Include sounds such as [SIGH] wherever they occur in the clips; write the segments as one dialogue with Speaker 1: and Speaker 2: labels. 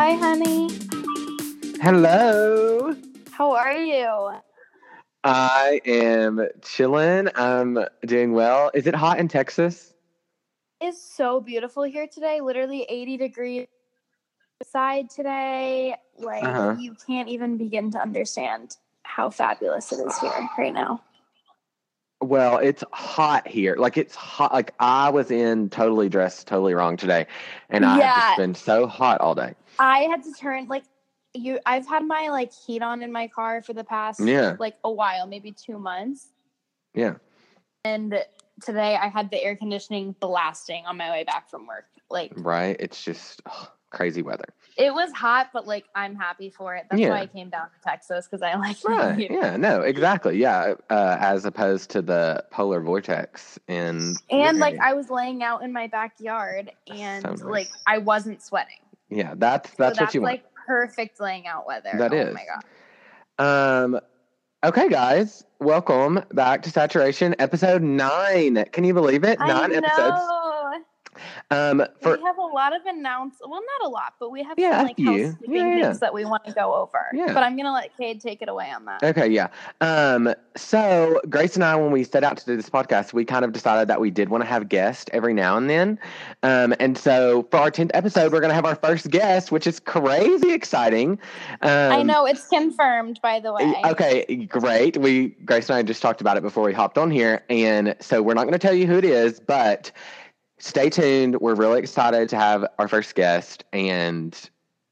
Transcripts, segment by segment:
Speaker 1: Hi, honey.
Speaker 2: Hello.
Speaker 1: How are you?
Speaker 2: I am chilling. I'm doing well. Is it hot in Texas?
Speaker 1: It's so beautiful here today. Literally 80 degrees outside today. Like
Speaker 2: Uh-huh.
Speaker 1: you can't even begin to understand how fabulous it is here right now.
Speaker 2: Well, it's hot here. Like it's hot. Like I was in totally dressed totally wrong today, and I have
Speaker 1: Yeah.
Speaker 2: just been so hot all day.
Speaker 1: I had to turn like you I've had my like heat on in my car for the past
Speaker 2: Yeah.
Speaker 1: like a while, maybe 2 months.
Speaker 2: Yeah.
Speaker 1: And today I had the air conditioning blasting on my way back from work. Like
Speaker 2: Right. It's just ugh, crazy weather.
Speaker 1: it was hot, but like I'm happy for it. That's
Speaker 2: Yeah.
Speaker 1: why I came down to Texas because I like
Speaker 2: Right.
Speaker 1: heat.
Speaker 2: Yeah. No. Exactly. Yeah. Uh, as opposed to the polar vortex in.
Speaker 1: And like. I was laying out in my backyard and
Speaker 2: nice.
Speaker 1: like I wasn't sweating.
Speaker 2: yeah. That's
Speaker 1: So
Speaker 2: that's,
Speaker 1: that's
Speaker 2: what you want.
Speaker 1: like perfect laying out weather.
Speaker 2: That
Speaker 1: oh
Speaker 2: is.
Speaker 1: my god.
Speaker 2: Um, okay, guys, welcome back to Saturation, episode nine. Can you believe it? Nine episodes. Um, for
Speaker 1: we have a lot of announce well not a lot, but we have
Speaker 2: Yeah,
Speaker 1: some like housekeeping
Speaker 2: Yeah, yeah.
Speaker 1: things that we want to go over.
Speaker 2: Yeah.
Speaker 1: But I'm gonna let Cade take it away on that.
Speaker 2: okay, yeah. Um, so Grace and I, when we set out to do this podcast, we kind of decided that we did want to have guests every now and then. Um, and so for our tenth episode, we're gonna have our first guest, which is crazy exciting. Um,
Speaker 1: I know it's confirmed by the way.
Speaker 2: Okay, great. We Grace and I just talked about it before we hopped on here, and so we're not going to tell you who it is, but stay tuned. We're really excited to have our first guest, and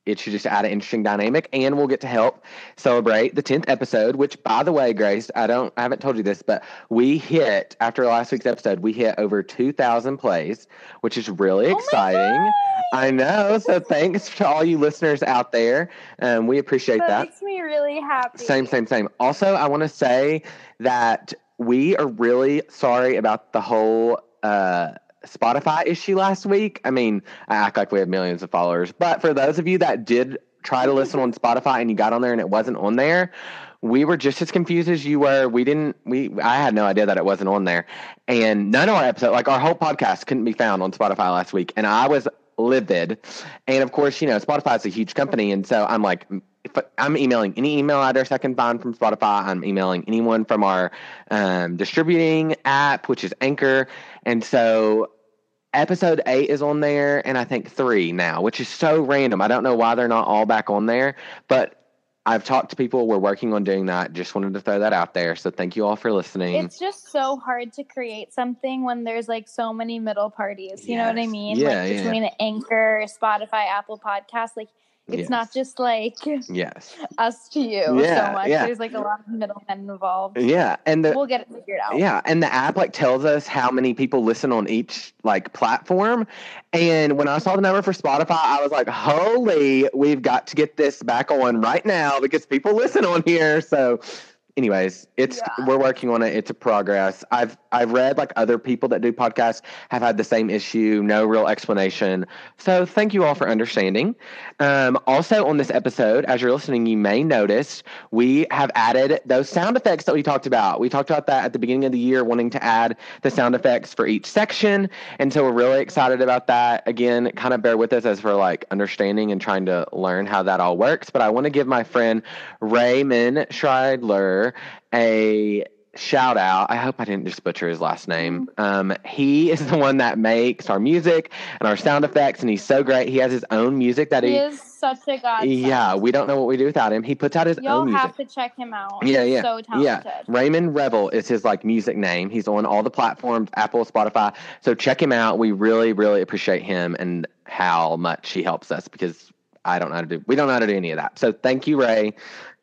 Speaker 2: it should just add an interesting dynamic, and we'll get to help celebrate the tenth episode. Which, by the way, Grace, I don't, I haven't told you this, but we hit after last week's episode, we hit over two thousand plays, which is really
Speaker 1: Oh
Speaker 2: exciting. I know. So thanks to all you listeners out there. Um, we appreciate
Speaker 1: that,
Speaker 2: that.
Speaker 1: makes me really happy.
Speaker 2: Same, same, same. Also, I want to say that we are really sorry about the whole uh, Spotify issue last week. I mean, I act like we have millions of followers, but for those of you that did try to listen on Spotify and you got on there and it wasn't on there, we were just as confused as you were. We didn't. We I had no idea that it wasn't on there, and none of our episode, like our whole podcast, couldn't be found on Spotify last week, and I was livid. And of course, you know, Spotify is a huge company, and so I'm like, I'm emailing any email address I can find from Spotify. I'm emailing anyone from our um, distributing app, which is Anchor, and so episode eight is on there, and I think three now, which is so random. I don't know why they're not all back on there, but. I've talked to people. We're working on doing that. Just wanted to throw that out there. So thank you all for listening.
Speaker 1: It's just so hard to create something when there's like so many middle parties. You know what I mean?
Speaker 2: Yeah,
Speaker 1: like
Speaker 2: yeah.
Speaker 1: between Anchor, Spotify, Apple Podcasts. Like it's
Speaker 2: Yes.
Speaker 1: not just like
Speaker 2: yes.
Speaker 1: us to you
Speaker 2: Yeah,
Speaker 1: so much.
Speaker 2: yeah.
Speaker 1: There's like a lot of middlemen involved.
Speaker 2: Yeah, and the
Speaker 1: We'll get it figured out.
Speaker 2: Yeah, and the app like tells us how many people listen on each like platform. And when I saw the number for Spotify, I was like, "Holy, we've got to get this back on right now because people listen on here." So, anyways, it's
Speaker 1: Yeah.
Speaker 2: we're working on it. It's a progress. I've I've read like other people that do podcasts have had the same issue, no real explanation. So, thank you all for understanding. Um, also, on this episode, as you're listening, you may notice we have added those sound effects that we talked about. We talked about that at the beginning of the year, wanting to add the sound effects for each section. And so we're really excited about that. Again, kind of bear with us as we're like understanding and trying to learn how that all works. But I want to give my friend Raymond Schreidler a shout out. I hope I didn't just butcher his last name. Um, he is the one that makes our music and our sound effects, and he's so great. He has his own music that
Speaker 1: He
Speaker 2: he.
Speaker 1: is such a godsend.
Speaker 2: yeah, we don't know what we do without him. He puts out his
Speaker 1: Y'all
Speaker 2: own music.
Speaker 1: have to check him out.
Speaker 2: Yeah,
Speaker 1: He's
Speaker 2: yeah,
Speaker 1: So
Speaker 2: yeah. Raymond Revel is his like music name. He's on all the platforms, Apple, Spotify. So check him out. We really, really appreciate him and how much he helps us because I don't know how to do. We don't know how to do any of that. So thank you, Ray.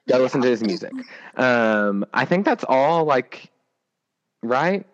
Speaker 2: Go listen to his music. Um, I think that's all. Like, right?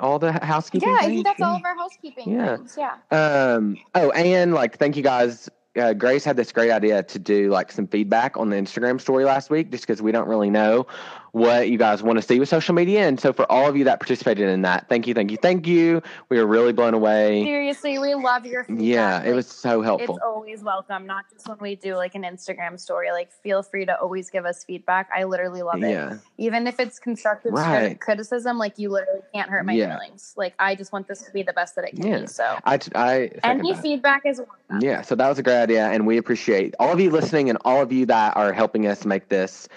Speaker 2: All the housekeeping.
Speaker 1: Yeah, I think that's all of our housekeeping
Speaker 2: Yeah.
Speaker 1: things. Yeah.
Speaker 2: Um, oh, and like, thank you guys. Uh, Grace had this great idea to do like some feedback on the Instagram story last week, just because we don't really know what you guys want to see with social media. And so for all of you that participated in that, thank you, thank you, thank you. We were really blown away.
Speaker 1: Seriously, we love your feedback.
Speaker 2: Yeah, it was so helpful.
Speaker 1: It's always welcome, not just when we do like an Instagram story. Like, feel free to always give us feedback. I literally love it.
Speaker 2: Yeah,
Speaker 1: Even if it's constructive
Speaker 2: Right.
Speaker 1: criticism, like you literally can't hurt my
Speaker 2: Yeah.
Speaker 1: feelings. Like, I just want this to be the best that it can
Speaker 2: Yeah.
Speaker 1: be. So,
Speaker 2: I, I
Speaker 1: any
Speaker 2: that.
Speaker 1: feedback is welcome.
Speaker 2: Yeah, so that was a great idea, and we appreciate all of you listening and all of you that are helping us make this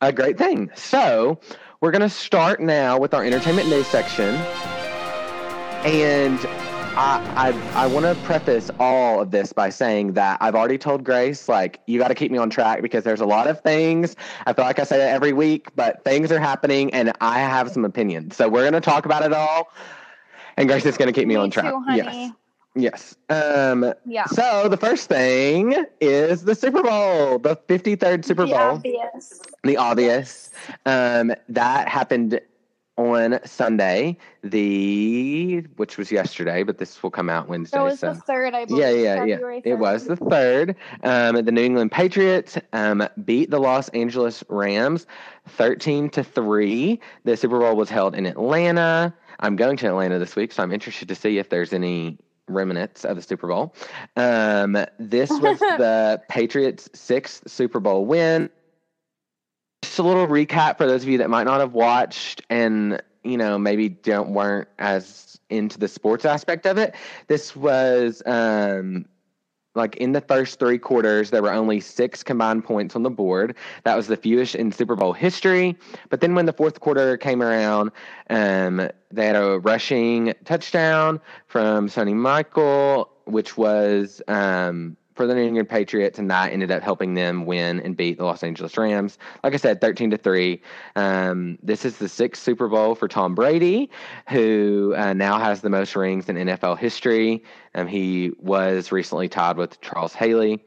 Speaker 2: a great thing. So we're going to start now with our entertainment news section, and I I, I want to preface all of this by saying that I've already told Grace like you got to keep me on track because there's a lot of things. I feel like I say that every week, but things are happening, and I have some opinions. So we're going to talk about it all, and Grace is going to keep me, on track.
Speaker 1: Too.
Speaker 2: Yes. Yes. Um,
Speaker 1: Yeah.
Speaker 2: so the first thing is the Super Bowl, the 53rd Super
Speaker 1: The
Speaker 2: Bowl,
Speaker 1: obvious.
Speaker 2: the obvious. Um, that happened on Sunday, the which was yesterday, but this will come out Wednesday.
Speaker 1: That was
Speaker 2: so
Speaker 1: the third, I believe.
Speaker 2: yeah, yeah, yeah.
Speaker 1: February
Speaker 2: It
Speaker 1: 3rd.
Speaker 2: was the third. Um, the New England Patriots um, beat the Los Angeles Rams, thirteen to three. The Super Bowl was held in Atlanta. I'm going to Atlanta this week, so I'm interested to see if there's any remnants of the Super Bowl. Um, this was [LAUGHS] the Patriots' sixth Super Bowl win. Just a little recap for those of you that might not have watched and you know maybe don't weren't as into the sports aspect of it. This was um, like in the first three quarters, there were only six combined points on the board. That was the fewest in Super Bowl history. But then when the fourth quarter came around, um, they had a rushing touchdown from Sonny Michael, which was um, for the New England Patriots, and that ended up helping them win and beat the Los Angeles Rams. Like I said, thirteen to three. Um, this is the sixth Super Bowl for Tom Brady, who uh, now has the most rings in NFL history. Um, he was recently tied with Charles Haley.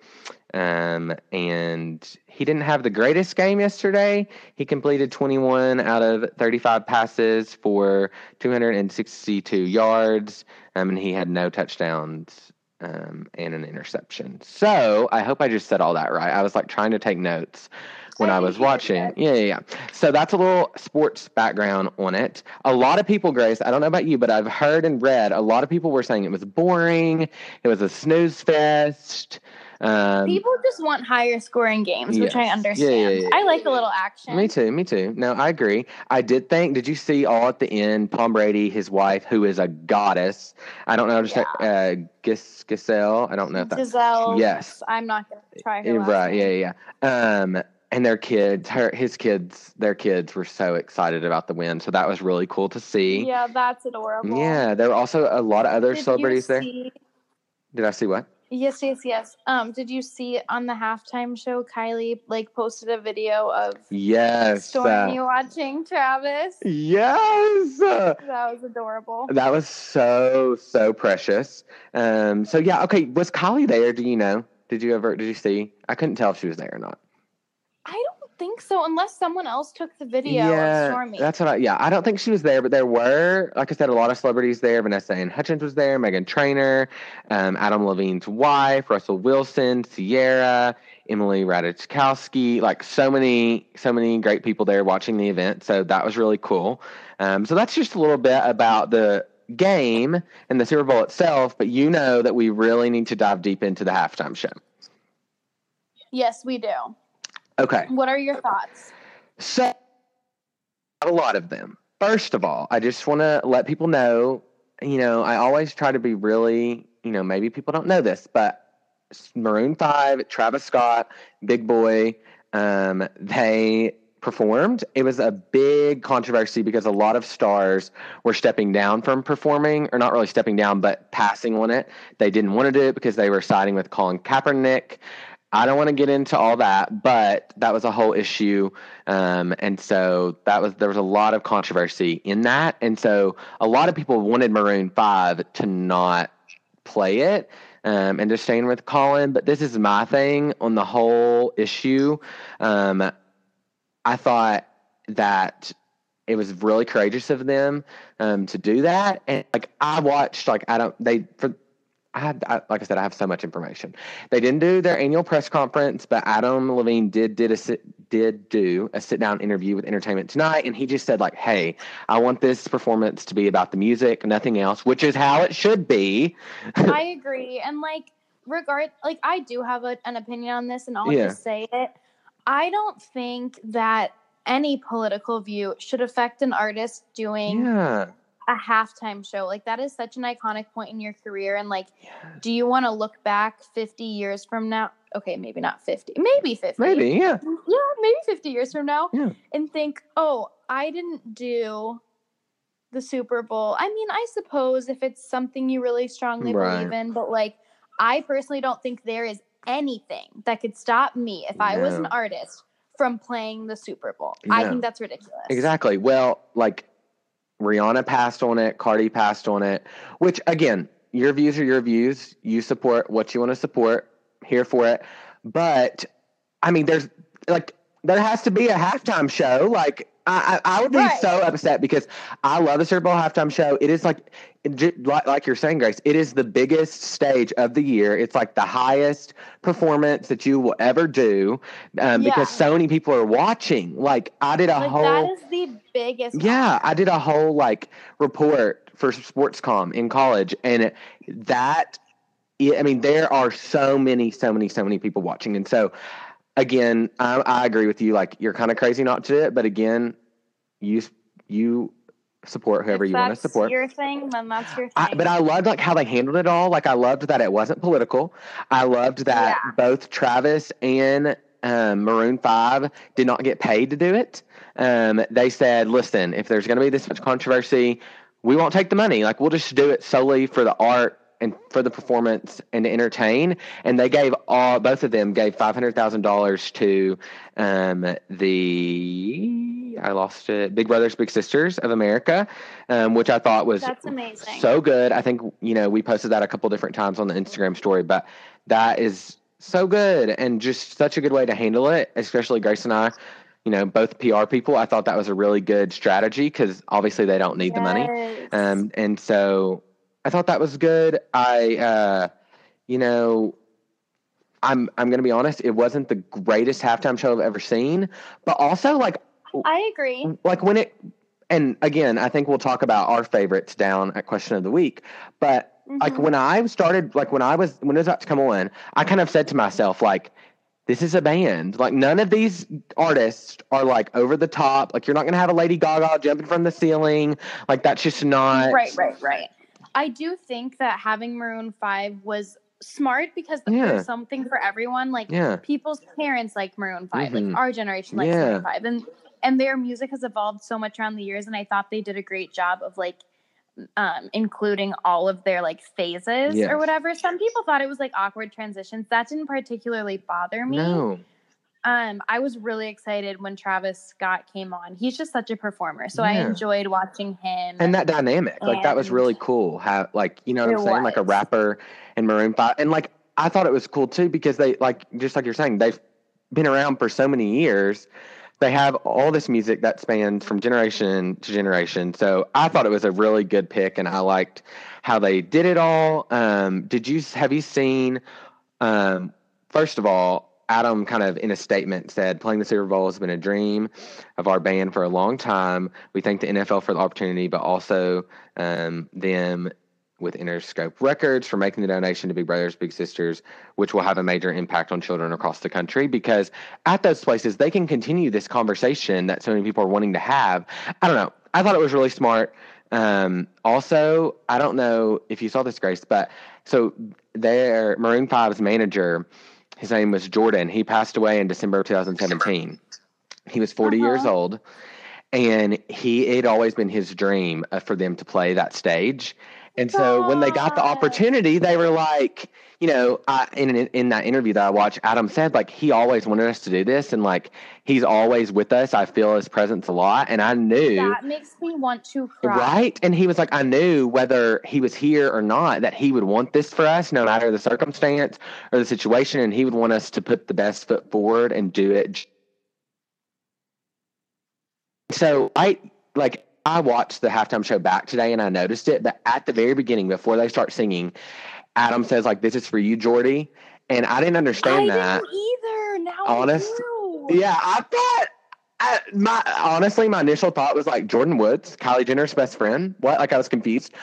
Speaker 2: Um, and he didn't have the greatest game yesterday. He completed 21 out of 35 passes for 262 yards, um, and he had no touchdowns um, and an interception. So I hope I just said all that right. I was like trying to take notes when
Speaker 1: I
Speaker 2: I was watching. Yeah, yeah, yeah. So that's a little sports background on it. A lot of people, Grace, I don't know about you, but I've heard and read a lot of people were saying it was boring. It was a snooze fest. Um,
Speaker 1: People just want higher scoring games, which I
Speaker 2: Yes. Yeah,
Speaker 1: understand.
Speaker 2: yeah, yeah,
Speaker 1: I like a little action.
Speaker 2: me too. Me too. No, I agree. I did think. Did you see all at the end? Tom Brady, his wife, who is a goddess. I don't know Just say. Uh, Gis Gisele. I don't know if that's
Speaker 1: Gisele.
Speaker 2: Yes.
Speaker 1: I'm not going to try her.
Speaker 2: Right. Yeah, yeah. Um, and their kids, her, his kids, their kids were so excited about the win. So that was really cool to see.
Speaker 1: Yeah, that's adorable.
Speaker 2: Yeah, there were also a lot of other
Speaker 1: Did
Speaker 2: celebrities there. Did I see what?
Speaker 1: Yes, yes, yes. Um, did you see on the halftime show Kylie like posted a video of
Speaker 2: Yes.
Speaker 1: Stormi
Speaker 2: uh,
Speaker 1: watching Travis?
Speaker 2: yes.
Speaker 1: That was adorable.
Speaker 2: That was so so precious. Um. So yeah. Okay. Was Kylie there? Do you know? Did you ever? Did you see? I couldn't tell if she was there or not.
Speaker 1: I don't think so, unless someone else took the video of Stormi.
Speaker 2: that's what I. Yeah, I don't think she was there, but there were, like I said, a lot of celebrities there. Vanessa Ann Hudgens was there. Meghan Trainor, um, Adam Levine's wife, Russell Wilson, Ciara, Emily Ratajkowski. Like so many, so many great people there watching the event. So that was really cool. Um, so that's just a little bit about the game and the Super Bowl itself. But you know that we really need to dive deep into the halftime show.
Speaker 1: yes, we do.
Speaker 2: Okay.
Speaker 1: What are your thoughts?
Speaker 2: So, a lot of them. First of all, I just want to let people know, you know, I always try to be really, you know, maybe people don't know this, but Maroon 5, Travis Scott, Big Boi, um, they performed. It was a big controversy because a lot of stars were stepping down from performing, or not really stepping down, but passing on it. They didn't want to do it because they were siding with Colin Kaepernick. I don't want to get into all that, but that was a whole issue, um, and so that was there was a lot of controversy in that, and so a lot of people wanted Maroon Five to not play it um, and just staying with Colin. But this is my thing on the whole issue. Um, I thought that it was really courageous of them um, to do that, and like I watched, like I don't they for I had, I, like I said, I have so much information. They didn't do their annual press conference, but Adam Levine did did a sit, did do a sit down interview with Entertainment Tonight, and he just said like, "Hey, I want this performance to be about the music, nothing else," which is how it should be.
Speaker 1: I agree, and like regard, like I do have a, an opinion on this, and I'll
Speaker 2: Yeah.
Speaker 1: just say it. I don't think that any political view should affect an artist doing
Speaker 2: yeah,
Speaker 1: a halftime show. Like that is such an iconic point in your career. And like, do you want to look back 50 years from now? Okay, maybe not 50, maybe 50.
Speaker 2: maybe, yeah,
Speaker 1: Yeah, maybe 50 years from now.
Speaker 2: Yeah.
Speaker 1: And think, oh, I didn't do the Super Bowl. I mean, I suppose if it's something you really strongly believe in, but like, I personally don't think there is anything that could stop me if I was an artist from playing the Super Bowl. I think that's ridiculous.
Speaker 2: exactly. Well, like Rihanna passed on it, Cardi passed on it, which again, your views are your views. You support what you want to support. Here for it, but I mean, there's like there has to be a halftime show. Like I, I, I would be
Speaker 1: Right.
Speaker 2: so upset because I love the Super Bowl halftime show. It is like, like, like you're saying, Grace. It is the biggest stage of the year. It's like the highest performance that you will ever do, um, because so many people are watching. Like I did a
Speaker 1: Like,
Speaker 2: whole.
Speaker 1: that is the biggest.
Speaker 2: Yeah, I did a whole like report for Sportscom in college, and that, yeah, I mean, there are so many, so many, so many people watching, and so again, I, I agree with you. Like, you're kind of crazy not to do it, but again, you you support whoever
Speaker 1: If
Speaker 2: you want to support.
Speaker 1: Your thing, then that's your thing.
Speaker 2: I, but I loved like how they handled it all. Like I loved that it wasn't political. I loved that
Speaker 1: Yeah.
Speaker 2: both Travis and um, Maroon Five did not get paid to do it. Um, they said, "Listen, if there's going to be this much controversy, we won't take the money. Like we'll just do it solely for the art." And for the performance and to entertain, and they gave all both of them gave five hundred thousand dollars to um, the I lost it Big Brothers Big Sisters of America, um, which I thought was
Speaker 1: That's amazing.
Speaker 2: so good. I think you know we posted that a couple different times on the Instagram story, but that is so good and just such a good way to handle it. Especially Grace and I, you know, both PR people. I thought that was a really good strategy because obviously they don't need the money, um, and so I thought that was good. I, uh, you know. I'm I'm gonna be honest. It wasn't the greatest halftime show I've ever seen, but also like
Speaker 1: I agree.
Speaker 2: like when it and again i think we'll talk about our favorites down at question of the week but like
Speaker 1: Mhm.
Speaker 2: when i started like when i was when it was about to come on i kind of said to myself like this is a band like none of these artists are like over the top like you're not going to have a lady gaga jumping from the ceiling like that's just not
Speaker 1: Right, right, right. I do think that having Maroon 5 was smart because
Speaker 2: Yeah.
Speaker 1: there's something for everyone. Like
Speaker 2: yeah
Speaker 1: people's parents like Maroon 5,
Speaker 2: Mhm.
Speaker 1: like our generation likes
Speaker 2: Yeah.
Speaker 1: Maroon 5. And and their music has evolved so much around the years and I thought they did a great job of like um including all of their like phases
Speaker 2: Yes.
Speaker 1: or whatever. Some people thought it was like awkward transitions. That didn't particularly bother me.
Speaker 2: no
Speaker 1: Um, I was really excited when Travis Scott came on. He's just such a performer, so I enjoyed watching him.
Speaker 2: and that dynamic like that was really cool how like you know what i'm saying like a rapper and maroon 5 and like i thought it was cool too because they like just like you're saying they've been around for so many years they have all this music that spans from generation to generation so i thought it was a really good pick and i liked how they did it all um did you have you seen um first of all Adam kind of in a statement said, playing the Super Bowl has been a dream of our band for a long time. We thank the NFL for the opportunity, but also um, them with Interscope Records for making the donation to Big Brothers Big Sisters, which will have a major impact on children across the country. Because at those places, they can continue this conversation that so many people are wanting to have. I don't know. I thought it was really smart. Um, also, I don't know if you saw this, Grace, but so their Maroon 5's manager, his name was Jordan. He passed away in December of 2017. He was 40 years
Speaker 1: Uh-huh.
Speaker 2: old, and he it had always been his dream uh, for them to play that stage. And so when they got the
Speaker 1: ah.
Speaker 2: opportunity, they were like, you know, I, in in that interview that I watched, Adam said like he always wanted us to do this, and like he's always with us. I feel his presence a lot, and I knew
Speaker 1: that makes me want to cry.
Speaker 2: Right. And he was like, I knew whether he was here or not that he would want this for us, no matter the circumstance or the situation. And he would want us to put the best foot forward and do it. So I like, I watched the halftime show back today and I noticed it, but at the very beginning, before they start singing, Adam says like, "This is for you, Jordy," and I didn't understand
Speaker 1: I
Speaker 2: that.
Speaker 1: didn't either. Now
Speaker 2: Honest-
Speaker 1: I.
Speaker 2: Yeah, I thought. I, my honestly, my initial thought was like Jordyn Woods, Kylie Jenner's best friend. What? Like I was confused.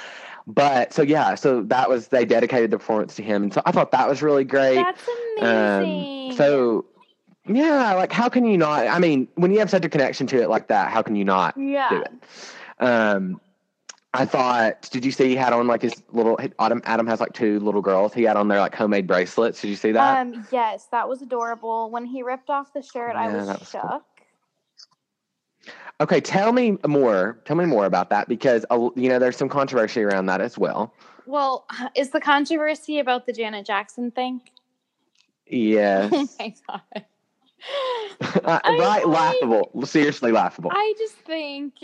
Speaker 2: But so yeah, so that was they dedicated the performance to him, and so I thought that was really great.
Speaker 1: That's amazing.
Speaker 2: Um, so yeah, like how can you not? I mean, when you have such a connection to it like that, how can you not do
Speaker 1: yeah.
Speaker 2: it? Um, I thought. Did you see he had on like his little Adam? Adam has like two little girls. He had on their like homemade bracelets. Did you see that?
Speaker 1: Um, yes, that was adorable. When he ripped off the shirt, I was,
Speaker 2: was
Speaker 1: shook.
Speaker 2: cool. okay, tell me more. Tell me more about that because uh, you know there's some controversy around that as well.
Speaker 1: Well, [LAUGHS] is the controversy about the Janet Jackson thing?
Speaker 2: Yes, [LAUGHS]
Speaker 1: Oh my god.
Speaker 2: Uh, [LAUGHS] right? Laughable. Seriously, laughable.
Speaker 1: I just think,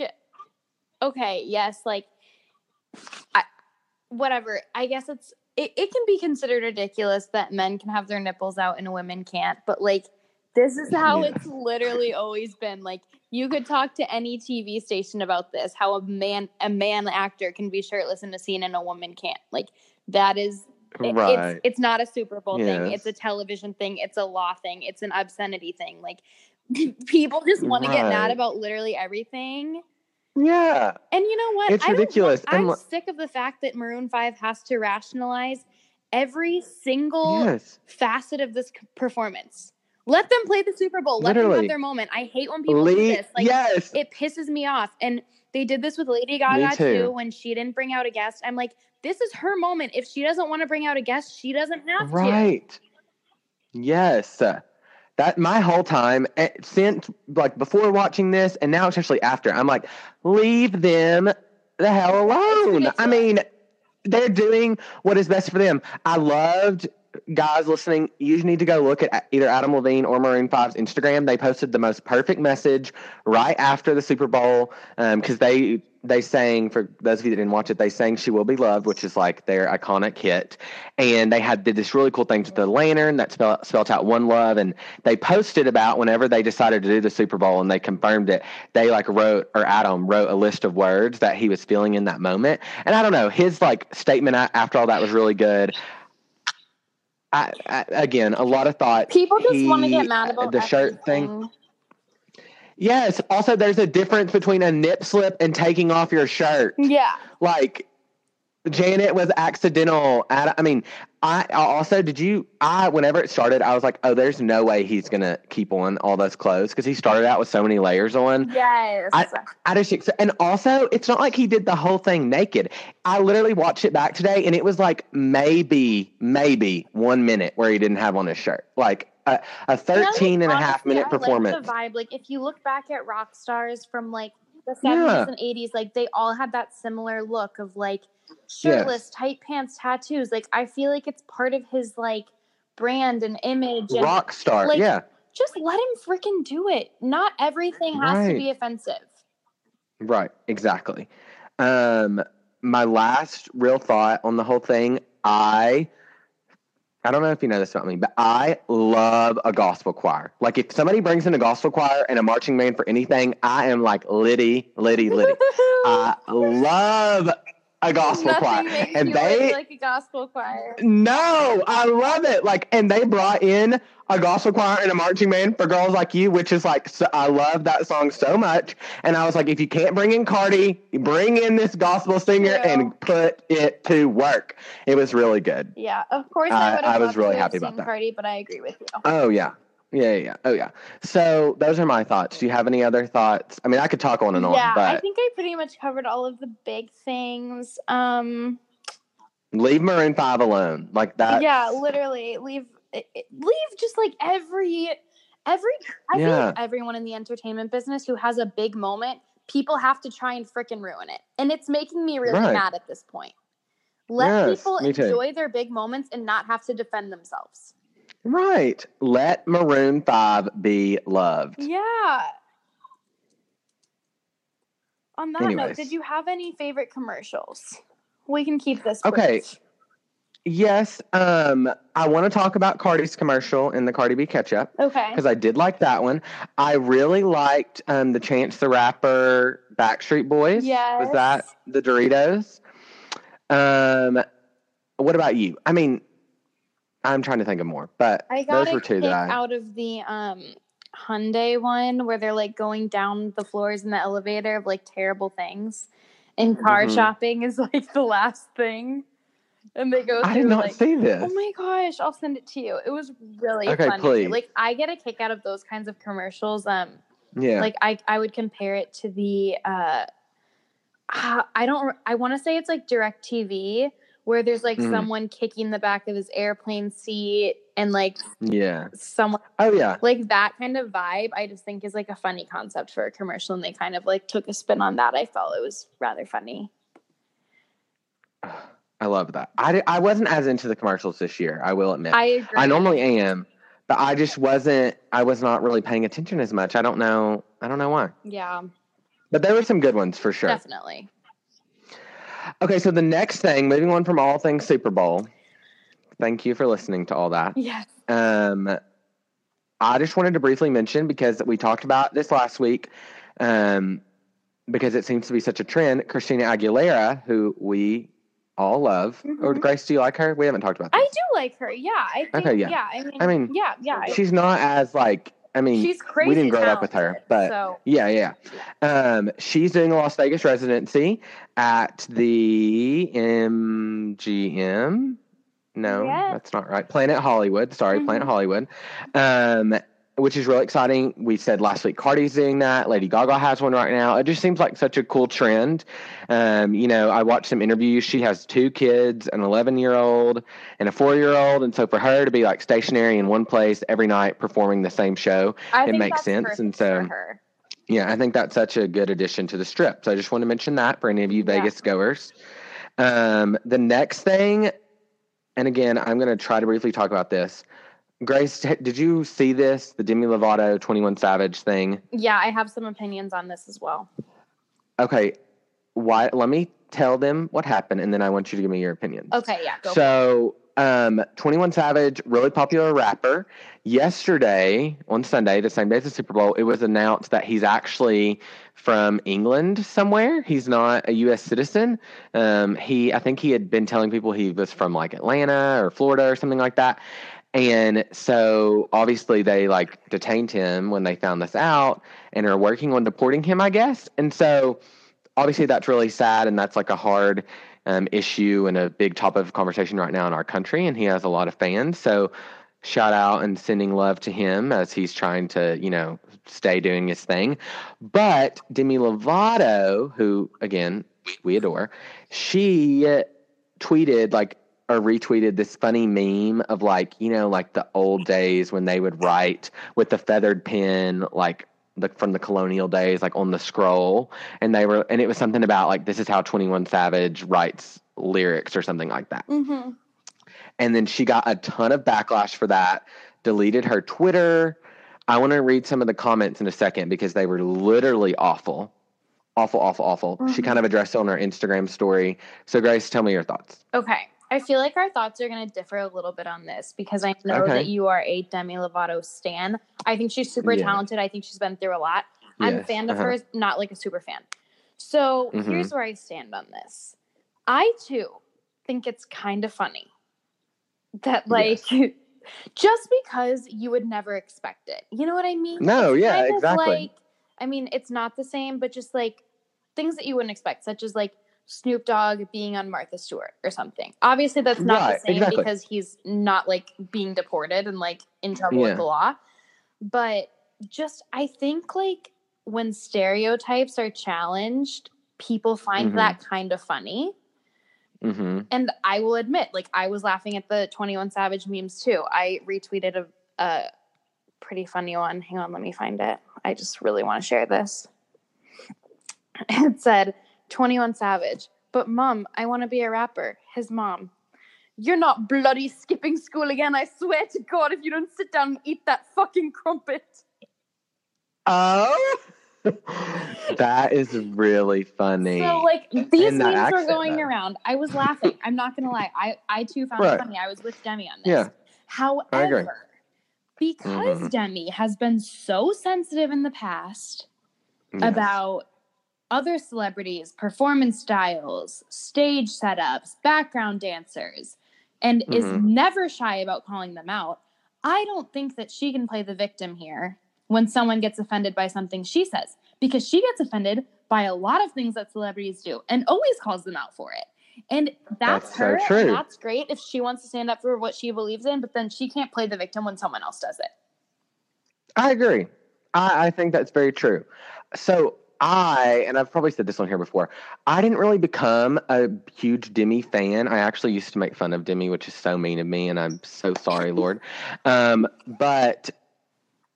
Speaker 1: okay, yes, like, I, whatever. I guess it's it, it can be considered ridiculous that men can have their nipples out and women can't, but like, this is [LAUGHS] how
Speaker 2: Yeah.
Speaker 1: it's literally always been. Like, you could talk to any TV station about this. How a man a man actor can be shirtless in a scene and a woman can't. Like, that is
Speaker 2: right.
Speaker 1: It's it's not a Super Bowl thing. It's a television thing. It's a law thing. It's an obscenity thing. Like [LAUGHS] people just want to get mad about literally everything.
Speaker 2: yeah.
Speaker 1: And you know what?
Speaker 2: It's
Speaker 1: I
Speaker 2: ridiculous.
Speaker 1: I'm sick of the fact that Maroon Five has to rationalize every single
Speaker 2: Yes.
Speaker 1: facet of this performance. Let them play the Super Bowl. Let them have their moment. I hate when people do this. Like
Speaker 2: yes.
Speaker 1: it pisses me off. And they did this with Lady Gaga
Speaker 2: too.
Speaker 1: too when she didn't bring out a guest. I'm like, this is her moment. If she doesn't want to bring out a guest, she doesn't have to.
Speaker 2: Right. Yes. That my whole time eh, since like before watching this and now especially after, I'm like, leave them the hell alone. I mean, they're doing what is best for them. I loved guys listening. You need to go look at either Adam Levine or Maroon 5's Instagram. They posted the most perfect message right after the Super Bowl because they they sang for those of you that didn't watch it. They sang "She Will Be Loved," which is like their iconic hit, and they had did this really cool thing with the lantern that spell, spelled out "One Love," and they posted about whenever they decided to do the Super Bowl and they confirmed it. They like wrote or Adam wrote a list of words that he was feeling in that moment, and I don't know his like statement after all that was really good. I, I, again, a lot of thought.
Speaker 1: People just want to get mad about
Speaker 2: the shirt thing. Yes. Also, there's a difference between a nip slip and taking off your shirt.
Speaker 1: Yeah.
Speaker 2: Like, Janet was accidental. At, I mean, I I also did you? I whenever it started, I was like, oh, there's no way he's gonna keep on all those clothes because he started out with so many layers on.
Speaker 1: Yes.
Speaker 2: I just and also it's not like he did the whole thing naked. I literally watched it back today and it was like maybe maybe one minute where he didn't have on his shirt. Like a, a 13 and a half minute
Speaker 1: I like
Speaker 2: performance.
Speaker 1: the vibe. Like if you look back at rock stars from like the
Speaker 2: Yeah.
Speaker 1: 70s and 80s, like they all had that similar look of like shirtless, tight pants, tattoos. Like I feel like it's part of his like brand and image. And
Speaker 2: Rock star.
Speaker 1: like,
Speaker 2: yeah.
Speaker 1: just let him freaking do it. Not everything has
Speaker 2: Right.
Speaker 1: to be offensive.
Speaker 2: Right, exactly. Um, my last real thought on the whole thing, I I don't know if you know this about me, but I love a gospel choir. Like if somebody brings in a gospel choir and a marching band for anything, I am like Liddy, Liddy, Liddy. [LAUGHS] I love a gospel
Speaker 1: Nothing
Speaker 2: choir. And they
Speaker 1: like a gospel choir.
Speaker 2: no, I love it. Like, and they brought in a gospel choir and a marching band for girls like you, which is like, so, I love that song so much. And I was like, if you can't bring in Cardi, bring in this gospel singer
Speaker 1: Yeah.
Speaker 2: and put it to work. It was really good.
Speaker 1: Yeah, of course
Speaker 2: I-
Speaker 1: I would
Speaker 2: I was really happy about that.
Speaker 1: Cardi, but I agree with you.
Speaker 2: Oh yeah. Yeah, yeah, yeah. Oh yeah. So those are my thoughts. Do you have any other thoughts? I mean, I could talk on and on,
Speaker 1: yeah, I think I pretty much covered all of the big things. Um,
Speaker 2: leave Maroon Five alone. Like that.
Speaker 1: yeah, literally leave it- it- leave just like every every I feel
Speaker 2: Yeah.
Speaker 1: like everyone in the entertainment business who has a big moment, people have to try and freaking ruin it. And it's making me really
Speaker 2: Right.
Speaker 1: mad at this point. Let
Speaker 2: Yes,
Speaker 1: people enjoy their big moments and not have to defend themselves.
Speaker 2: Right. Let Maroon Five be loved.
Speaker 1: Yeah. On that note, did you have any favorite commercials? We can keep this.
Speaker 2: Okay. Yes, um, I want to talk about Cardi's commercial in the Cardi B ketchup
Speaker 1: Okay.
Speaker 2: because I did like that one. I really liked um, the Chance the Rapper Backstreet Boys. Yeah. Was that the Doritos? Um, what about you? I mean, I'm trying to think of more, but
Speaker 1: I got
Speaker 2: those were two that I.
Speaker 1: out of the um Hyundai one where they're like going down the floors in the elevator of like terrible things. And car
Speaker 2: Mhm.
Speaker 1: shopping is like [LAUGHS] the last thing. And they go through
Speaker 2: I did not
Speaker 1: like
Speaker 2: see this.
Speaker 1: Oh my gosh, I'll send it to you. It was really
Speaker 2: Okay,
Speaker 1: funny.
Speaker 2: please.
Speaker 1: Like I get a kick out of those kinds of commercials. Um
Speaker 2: yeah.
Speaker 1: like I I would compare it to the uh ah, I don't I want to say it's like DirecTV where there's like
Speaker 2: Mhm.
Speaker 1: someone kicking the back of his airplane seat and like
Speaker 2: yeah.
Speaker 1: someone
Speaker 2: Oh yeah.
Speaker 1: like that kind of vibe I just think is like a funny concept for a commercial and they kind of like took a spin on that. I felt it was rather funny.
Speaker 2: I love that. I, I wasn't as into the commercials this year. I will admit.
Speaker 1: I agree.
Speaker 2: I normally am, but I just wasn't. I was not really paying attention as much. I don't know. I don't know why.
Speaker 1: yeah,
Speaker 2: But there were some good ones for sure.
Speaker 1: definitely.
Speaker 2: Okay, so the next thing, moving on from all things Super Bowl. Thank you for listening to all that.
Speaker 1: Yes.
Speaker 2: Um, I just wanted to briefly mention because we talked about this last week. Um, because it seems to be such a trend. Christina Aguilera, who we all love, or
Speaker 1: Mhm.
Speaker 2: Grace, do you like her? We haven't talked about
Speaker 1: I do like her. Yeah, I think
Speaker 2: Okay, yeah.
Speaker 1: yeah. I mean,
Speaker 2: I mean,
Speaker 1: yeah, yeah.
Speaker 2: She's not as like. I mean,
Speaker 1: she's crazy.
Speaker 2: we didn't grow up with her, but
Speaker 1: so
Speaker 2: Yeah, yeah. Um, she's doing a Las Vegas residency at the MGM. No, that's not right. Planet Hollywood. Sorry, Planet
Speaker 1: Mhm.
Speaker 2: Hollywood. Um, which is really exciting. We said last week Cardi's doing that. Lady Gaga has one right now. It just seems like such a cool trend. Um, you know, I watched some interviews. She has two kids, an 11 year old and a four year old. And so for her to be like stationary in one place every night performing the same show,
Speaker 1: I
Speaker 2: it makes sense, and so- yeah, I think that's such a good addition to the strip. So I just want to mention that for any of you
Speaker 1: Yeah.
Speaker 2: Vegas goers. Um, the next thing, and again, I'm going to try to briefly talk about this. Grace, did you see this, the Demi Lovato 21 Savage thing?
Speaker 1: Yeah, I have some opinions on this as well.
Speaker 2: Okay, why? Let me tell them what happened, and then I want you to give me your opinions.
Speaker 1: Okay, yeah, go. for it.
Speaker 2: So, um, 21 Savage, really popular rapper. Yesterday, on Sunday, the same day as the Super Bowl, it was announced that he's actually from England somewhere. He's not a U.S. citizen. Um, he, I think he had been telling people he was from like Atlanta or Florida or something like that. And so obviously they like detained him when they found this out and are working on deporting him, I guess. And so obviously that's really sad and that's like a hard um, issue and a big topic of conversation right now in our country. And he has a lot of fans. So shout out and sending love to him as he's trying to, you know, stay doing his thing. But Demi Lovato, who again we adore, she tweeted like or retweeted this funny meme of like you know like the old days when they would write with the feathered pen like the, from the colonial days like on the scroll and they were and it was something about like this is how 21 savage writes lyrics or something like that
Speaker 1: hmm
Speaker 2: and then she got a ton of backlash for that, deleted her Twitter. I want to read some of the comments in a second because they were literally awful. Awful, awful, awful. She
Speaker 1: Mhm.
Speaker 2: kind of addressed it on her Instagram story. So, Grace, tell me your thoughts.
Speaker 1: Okay. I feel like our thoughts are going to differ a little bit on this because I know
Speaker 2: Okay.
Speaker 1: that you are a Demi Lovato stan. I think she's super
Speaker 2: Yeah.
Speaker 1: talented. I think she's been through a lot. I'm a fan of
Speaker 2: uh-huh.
Speaker 1: hers, not like a super fan. So
Speaker 2: Mhm.
Speaker 1: here's where I stand on this. I too think it's kind of funny that like [LAUGHS] just because you would never expect it. You know what I mean?
Speaker 2: No,
Speaker 1: It's
Speaker 2: yeah, exactly.
Speaker 1: like I mean, it's not the same, but just like things that you wouldn't expect, such as like Snoop Dogg being on Martha Stewart or something. Obviously, that's not
Speaker 2: Right,
Speaker 1: the same
Speaker 2: exactly.
Speaker 1: because he's not like being deported and like in trouble
Speaker 2: Yeah.
Speaker 1: with the law. But just, I think like when stereotypes are challenged, people find
Speaker 2: Mhm.
Speaker 1: that kind of funny.
Speaker 2: hmm
Speaker 1: And I will admit, like I was laughing at the 21 Savage memes too. I retweeted a, a pretty funny one. Hang on, let me find it. I just really want to share this. [LAUGHS] It said 21 Savage, but mom, I want to be a rapper. His mom, you're not bloody skipping school again. I swear to God, if you don't sit down and eat that fucking crumpet.
Speaker 2: Oh, [LAUGHS] that is really funny.
Speaker 1: So like these
Speaker 2: And that
Speaker 1: memes were going
Speaker 2: though.
Speaker 1: around. I was laughing. I'm not gonna lie. I I too found
Speaker 2: Right.
Speaker 1: it funny. I was with Demi on this.
Speaker 2: Yeah, I agree.
Speaker 1: However, because
Speaker 2: Mhm.
Speaker 1: Demi has been so sensitive in the past
Speaker 2: Yes.
Speaker 1: about other celebrities, performance styles, stage setups, background dancers, and is
Speaker 2: Mhm.
Speaker 1: never shy about calling them out. I don't think that she can play the victim here when someone gets offended by something she says because she gets offended by a lot of things that celebrities do and always calls them out for it. And that's,
Speaker 2: That's
Speaker 1: her.
Speaker 2: true.
Speaker 1: And that's great if she wants to stand up for what she believes in, but then she can't play the victim when someone else does it.
Speaker 2: I agree. I, I think that's very true. So I, and I've probably said this on here before, I didn't really become a huge Demi fan. I actually used to make fun of Demi, which is so mean of me, and I'm so sorry, [LAUGHS] Lord. Um, but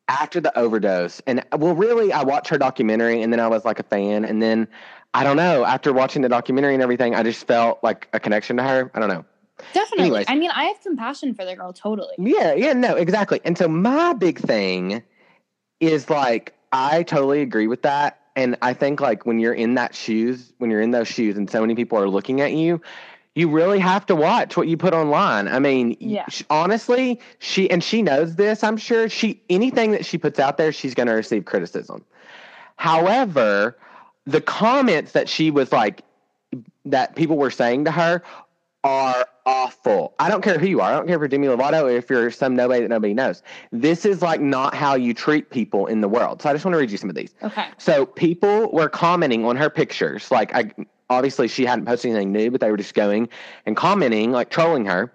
Speaker 2: after the overdose, and well, really, I watched her documentary, and then I was like a fan, and then I don't know. After watching the documentary and everything, I just felt like a connection to her. I don't know.
Speaker 1: Definitely.
Speaker 2: Anyways.
Speaker 1: I mean, I have compassion for the girl, totally.
Speaker 2: Yeah, yeah, no, exactly. And so my big thing is like I totally agree with that. And I think like when you're in that shoes, when you're in those shoes and so many people are looking at you, you really have to watch what you put online. I mean,
Speaker 1: Yeah.
Speaker 2: honestly, she and she knows this, I'm sure. She anything that she puts out there, she's going to receive criticism. However, the comments that she was like that people were saying to her are awful. I don't care who you are. I don't care if you're Demi Lovato or if you're some nobody that nobody knows. This is like not how you treat people in the world. So I just want to read you some of these.
Speaker 1: Okay.
Speaker 2: So people were commenting on her pictures. Like I obviously she hadn't posted anything new, but they were just going and commenting, like trolling her.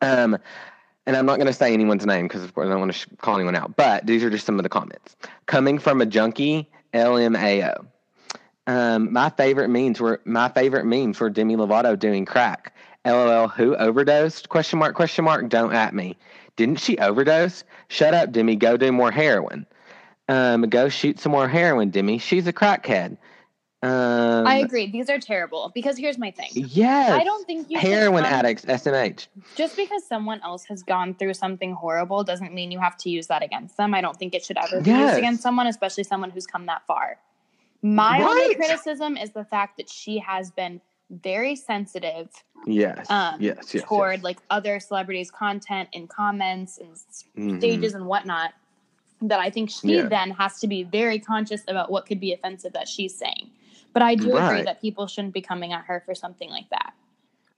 Speaker 2: Um, and I'm not going to say anyone's name because of course I don't want to sh- call anyone out. But these are just some of the comments coming from a junkie LMAO. Um, my favorite memes were my favorite memes were Demi Lovato doing crack. LOL. Who overdosed? Question mark. Question mark. Don't at me. Didn't she overdose? Shut up, Demi. Go do more heroin. Um, go shoot some more heroin, Demi. She's a crackhead. Um,
Speaker 1: I agree. These are terrible because here's my thing.
Speaker 2: Yes.
Speaker 1: I don't think you
Speaker 2: heroin
Speaker 1: come-
Speaker 2: addicts. SMH.
Speaker 1: just because someone else has gone through something horrible doesn't mean you have to use that against them. I don't think it should ever be
Speaker 2: Yes.
Speaker 1: used against someone, especially someone who's come that far. My only criticism is the fact that she has been very sensitive
Speaker 2: Yes.
Speaker 1: um,
Speaker 2: yes. Yes.
Speaker 1: toward
Speaker 2: yes.
Speaker 1: like other celebrities' content and comments and
Speaker 2: Mhm.
Speaker 1: stages and whatnot. That I think she
Speaker 2: Yeah.
Speaker 1: then has to be very conscious about what could be offensive that she's saying. But I do agree that people shouldn't be coming at her for something like that.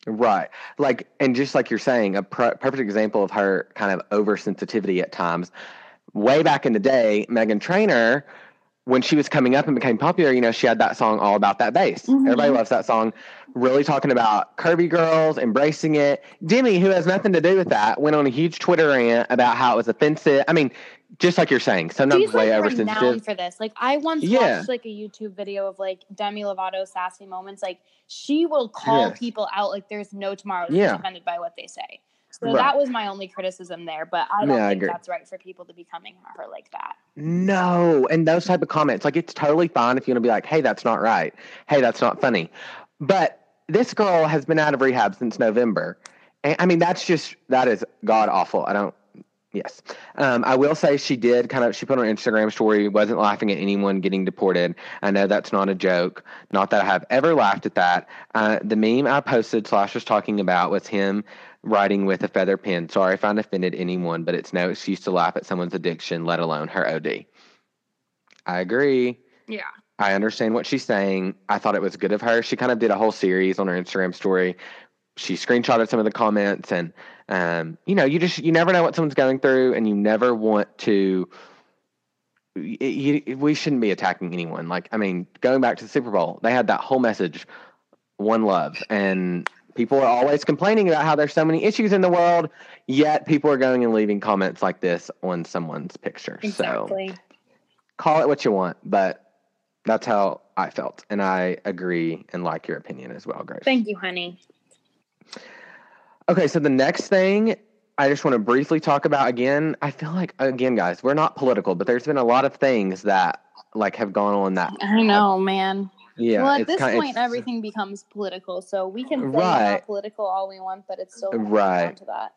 Speaker 2: Right. Like, and just like you're saying, a pr- perfect example of her kind of oversensitivity at times. Way back in the day, Meghan Trainor, when she was coming up and became popular, you know, she had that song all about that bass.
Speaker 1: Mhm.
Speaker 2: Everybody loves that song. Really talking about curvy girls, embracing it. Demi, who has nothing to do with that, went on a huge Twitter rant about how it was offensive. I mean, just like you're saying, sometimes
Speaker 1: She's
Speaker 2: way
Speaker 1: like
Speaker 2: oversensitive.
Speaker 1: renowned for this. Like I once
Speaker 2: Yeah.
Speaker 1: watched like a YouTube video of like Demi Lovato sassy moments. Like she will call
Speaker 2: Yes.
Speaker 1: people out like there's no tomorrow. She's
Speaker 2: Yeah.
Speaker 1: offended by what they say. So
Speaker 2: Right.
Speaker 1: that was my only criticism there. But I don't
Speaker 2: Yeah,
Speaker 1: think
Speaker 2: agree.
Speaker 1: that's right for people to be coming at her like that.
Speaker 2: No, and those type of comments, like it's totally fine if you want to be like, "Hey, that's not right. Hey, that's not funny." But this girl has been out of rehab since November, and I mean that's just that is god awful. I don't. Yes, um, I will say she did kind of. She put on her Instagram story, wasn't laughing at anyone getting deported. I know that's not a joke. Not that I have ever laughed at that. Uh, the meme I posted slash was talking about was him writing with a feather pen. Sorry if I offended anyone, but it's no excuse to laugh at someone's addiction, let alone her OD. I agree.
Speaker 1: Yeah.
Speaker 2: I understand what she's saying. I thought it was good of her. She kind of did a whole series on her Instagram story. She screenshotted some of the comments, and um, you know, you just you never know what someone's going through, and you never want to. You, you, we shouldn't be attacking anyone. Like, I mean, going back to the Super Bowl, they had that whole message, "One Love," and people are always complaining about how there's so many issues in the world. Yet people are going and leaving comments like this on someone's picture. So call it what you want, but that's how I felt. And I agree and like your opinion as well, Grace.
Speaker 1: Thank you, honey.
Speaker 2: Okay, so the next thing I just want to briefly talk about again, I feel like again, guys, we're not political, but there's been a lot of things that like have gone on that
Speaker 1: I know, man.
Speaker 2: Yeah.
Speaker 1: well, at this
Speaker 2: kind-
Speaker 1: point, everything becomes political. So we can say
Speaker 2: Right.
Speaker 1: political all we want, but it's still
Speaker 2: Right.
Speaker 1: down to that.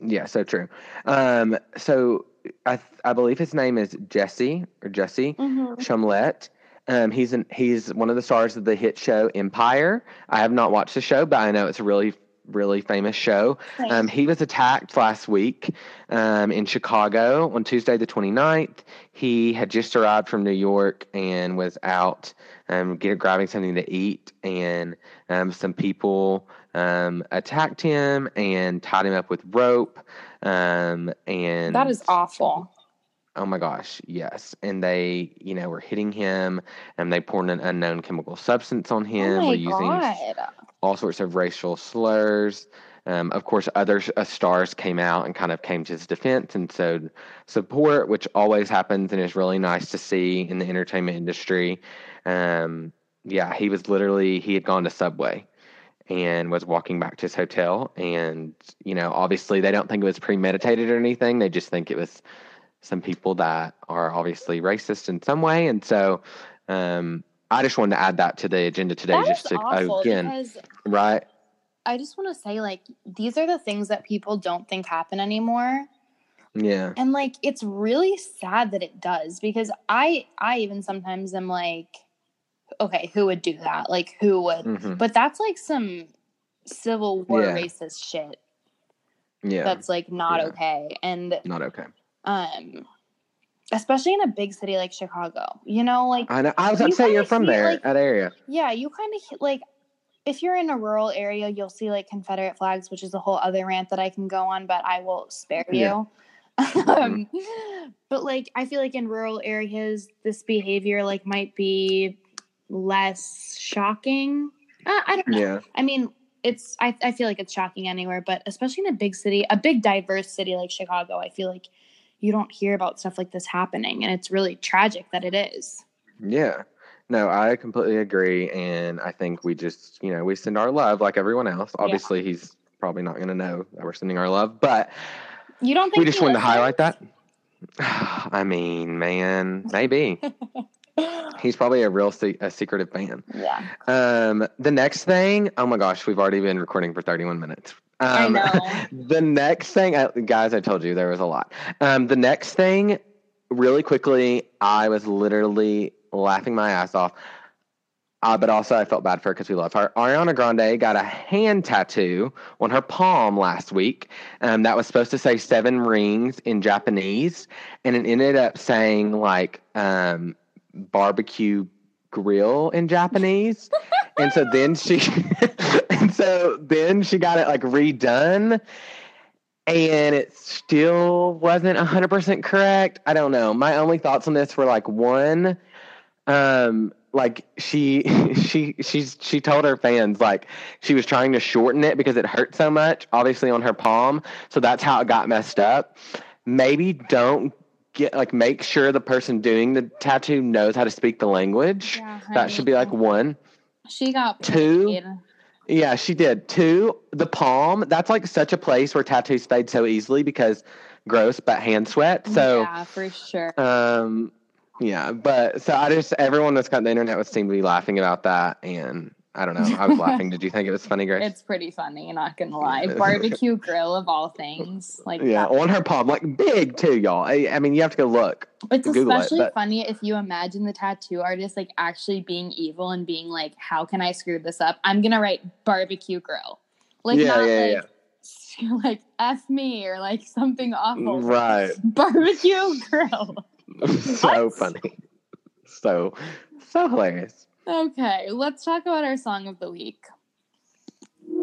Speaker 2: Yeah, so true. Um, so I I believe his name is Jesse or Jesse.
Speaker 1: Mhm.
Speaker 2: Chumlett. Um, he's an, he's one of the stars of the hit show Empire. I have not watched the show, but I know it's a really really famous show. Um, he was attacked last week um, in Chicago on Tuesday the 29th. He had just arrived from New York and was out um, get, grabbing something to eat, and um, some people um, attacked him and tied him up with rope. Um, and
Speaker 1: That is awful.
Speaker 2: Oh my gosh, yes. And they, you know, were hitting him and they poured an unknown chemical substance on him.
Speaker 1: oh my
Speaker 2: were using
Speaker 1: god.
Speaker 2: all sorts of racial slurs. Um, of course, other uh, stars came out and kind of came to his defense and showed support, which always happens and is really nice to see in the entertainment industry. Um, yeah, he was literally, he had gone to Subway and was walking back to his hotel. And, you know, obviously they don't think it was premeditated or anything. They just think it was some people that are obviously racist in some way. And so um, I just wanted to add that to the agenda today,
Speaker 1: That
Speaker 2: just to, again, right?
Speaker 1: I just want to say like these are the things that people don't think happen anymore.
Speaker 2: Yeah.
Speaker 1: And like it's really sad that it does because I I even sometimes am like okay, who would do that? Like who would?
Speaker 2: hmm
Speaker 1: But that's like some civil war
Speaker 2: Yeah.
Speaker 1: racist shit.
Speaker 2: Yeah.
Speaker 1: That's like not
Speaker 2: Yeah.
Speaker 1: okay. And
Speaker 2: not okay.
Speaker 1: Um especially in a big city like Chicago. You know, like
Speaker 2: I know. I was about to say you're from
Speaker 1: see,
Speaker 2: there,
Speaker 1: like-
Speaker 2: that area.
Speaker 1: yeah, you kind of like if you're in a rural area, you'll see like Confederate flags, which is a whole other rant that I can go on, but I will spare
Speaker 2: Yeah.
Speaker 1: you. [LAUGHS] um, but like, I feel like in rural areas, this behavior like might be less shocking. Uh, I don't know.
Speaker 2: Yeah.
Speaker 1: I mean, it's I, I feel like it's shocking anywhere, but especially in a big city, a big diverse city like Chicago, I feel like you don't hear about stuff like this happening, and it's really tragic that it is.
Speaker 2: Yeah. No, I completely agree. And I think we just, you know, we send our love like everyone else. Obviously, he's probably not going to know that we're sending our love, but
Speaker 1: You don't think
Speaker 2: we just wanted to highlight that. [SIGHS] I mean, man, maybe. [LAUGHS] He's probably a real se- a secretive fan.
Speaker 1: Yeah.
Speaker 2: Um, the next thing, oh my gosh, we've already been recording for 31 minutes.
Speaker 1: I
Speaker 2: Um,
Speaker 1: know. [LAUGHS]
Speaker 2: the next thing, guys, I told you there was a lot. Um, the next thing, really quickly, I was literally laughing my ass off. Uh, but also, I felt bad for her because we love her. Ariana Grande got a hand tattoo on her palm last week. Um, that was supposed to say seven rings in Japanese, and it ended up saying like um, barbecue grill in Japanese. and so then she, [LAUGHS] [LAUGHS] so then she got it like redone, and it still wasn't hundred percent correct. I don't know. My only thoughts on this were like one, um, like she [LAUGHS] she she's she told her fans like she was trying to shorten it because it hurt so much, obviously on her palm. So that's how it got messed up. Maybe don't get like make sure the person doing the tattoo knows how to speak the language.
Speaker 1: Yeah,
Speaker 2: That should be like one.
Speaker 1: She got
Speaker 2: Two. Yeah, she did. Two, the palm. That's like such a place where tattoos fade so easily because gross, but hand sweat. So,
Speaker 1: yeah, for sure.
Speaker 2: um, yeah, but so I just everyone that's got the internet would seem to be laughing about that, and I don't know. I was laughing. Did you think it was funny, Grace?
Speaker 1: It's pretty funny, not gonna lie. Barbecue grill of all things. Like
Speaker 2: yeah, on her palm, like big too, y'all. I, I mean, you have to go look.
Speaker 1: It's
Speaker 2: Google it,
Speaker 1: especially
Speaker 2: but-
Speaker 1: funny if you imagine the tattoo artist like actually being evil and being like, "How can I screw this up? I'm gonna write barbecue grill." Like
Speaker 2: Yeah,
Speaker 1: not
Speaker 2: yeah,
Speaker 1: like [LAUGHS] like f me or like something awful.
Speaker 2: Right. [LAUGHS]
Speaker 1: Barbecue grill. [LAUGHS]
Speaker 2: so
Speaker 1: What?
Speaker 2: funny. So so hilarious.
Speaker 1: Okay, let's talk about our song of the week.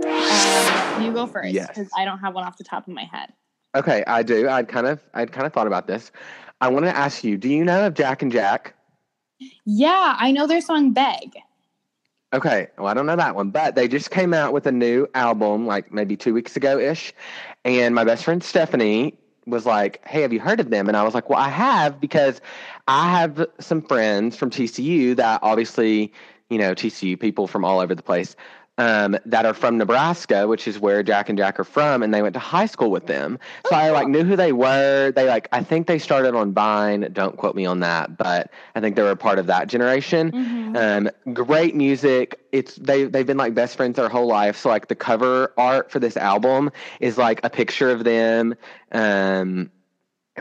Speaker 1: Um, you go first
Speaker 2: Yes.
Speaker 1: because I don't have one off the top of my head.
Speaker 2: Okay, I do. I'd kind of I'd kind of thought about this. I want to ask you, do you know of Jack and Jack?
Speaker 1: Yeah, I know their song "Beg."
Speaker 2: Okay, well, I don't know that one, but they just came out with a new album like maybe two weeks ago ish. And my best friend Stephanie was like, Hey, have you heard of them? And I was like, Well, I have because I have some friends from TCU that obviously, you know, TCU people from all over the place. Um, that are from Nebraska, which is where Jack and Jack are from, and they went to high school with them. So I like knew who they were. They like I think they started on Vine. Don't quote me on that, but I think they were a part of that generation.
Speaker 1: Mhm.
Speaker 2: Um, great music. It's they they've been like best friends their whole life. So like the cover art for this album is like a picture of them um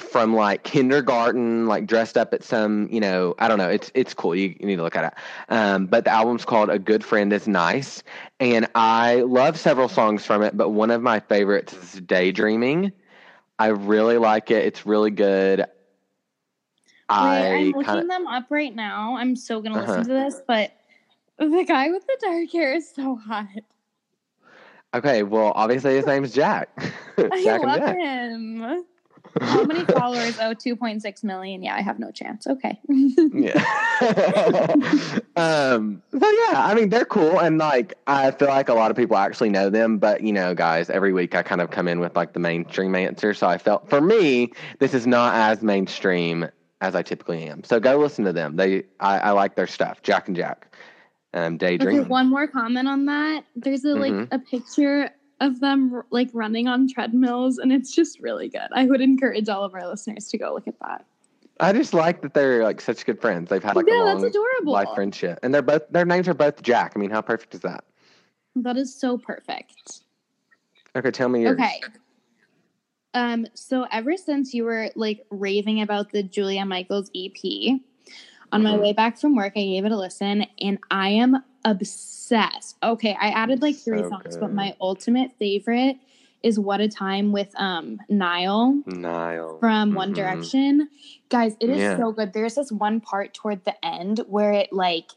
Speaker 2: from like kindergarten, like dressed up at some, you know, I don't know. It's it's cool. You, you need to look at it. Um, but the album's called A Good Friend is Nice. And I love several songs from it, but one of my favorites is Daydreaming. I really like it. It's really good. I
Speaker 1: I'm looking
Speaker 2: kind of
Speaker 1: them up right now. I'm so gonna
Speaker 2: Uh-huh.
Speaker 1: listen to this, but the guy with the dark hair is so hot.
Speaker 2: Okay, well, obviously his name's Jack. [LAUGHS]
Speaker 1: I
Speaker 2: Jack
Speaker 1: love
Speaker 2: Jack.
Speaker 1: him. [LAUGHS] How many followers? Oh, 2.6 million. Yeah, I have no chance. Okay.
Speaker 2: Yeah. [LAUGHS] um, so yeah, I mean they're cool and like I feel like a lot of people actually know them, but you know, guys, every week I kind of come in with like the mainstream answer. So I felt for me, this is not as mainstream as I typically am. So go listen to them. They I, I like their stuff. Jack and Jack. Um
Speaker 1: Okay, one more comment on that. There's a like
Speaker 2: Mhm.
Speaker 1: a picture of them like running on treadmills, and it's just really good. I would encourage all of our listeners to go look at that.
Speaker 2: I just like that they're like such good friends. They've had like
Speaker 1: yeah,
Speaker 2: a
Speaker 1: that's
Speaker 2: long
Speaker 1: adorable.
Speaker 2: life friendship. And they're both their names are both Jack. I mean, how perfect is that?
Speaker 1: That is so perfect.
Speaker 2: Okay, tell me yours.
Speaker 1: Okay. Um, so ever since you were like raving about the Julia Michaels EP, on my
Speaker 2: Mhm.
Speaker 1: way back from work, I gave it a listen and I am obsessed. Okay, I added like three
Speaker 2: So
Speaker 1: songs, but my ultimate favorite is What a Time with um Niall
Speaker 2: Niall.
Speaker 1: from One
Speaker 2: Mhm.
Speaker 1: Direction. Guys, it is
Speaker 2: Yeah.
Speaker 1: so good. There's this one part toward the end where it like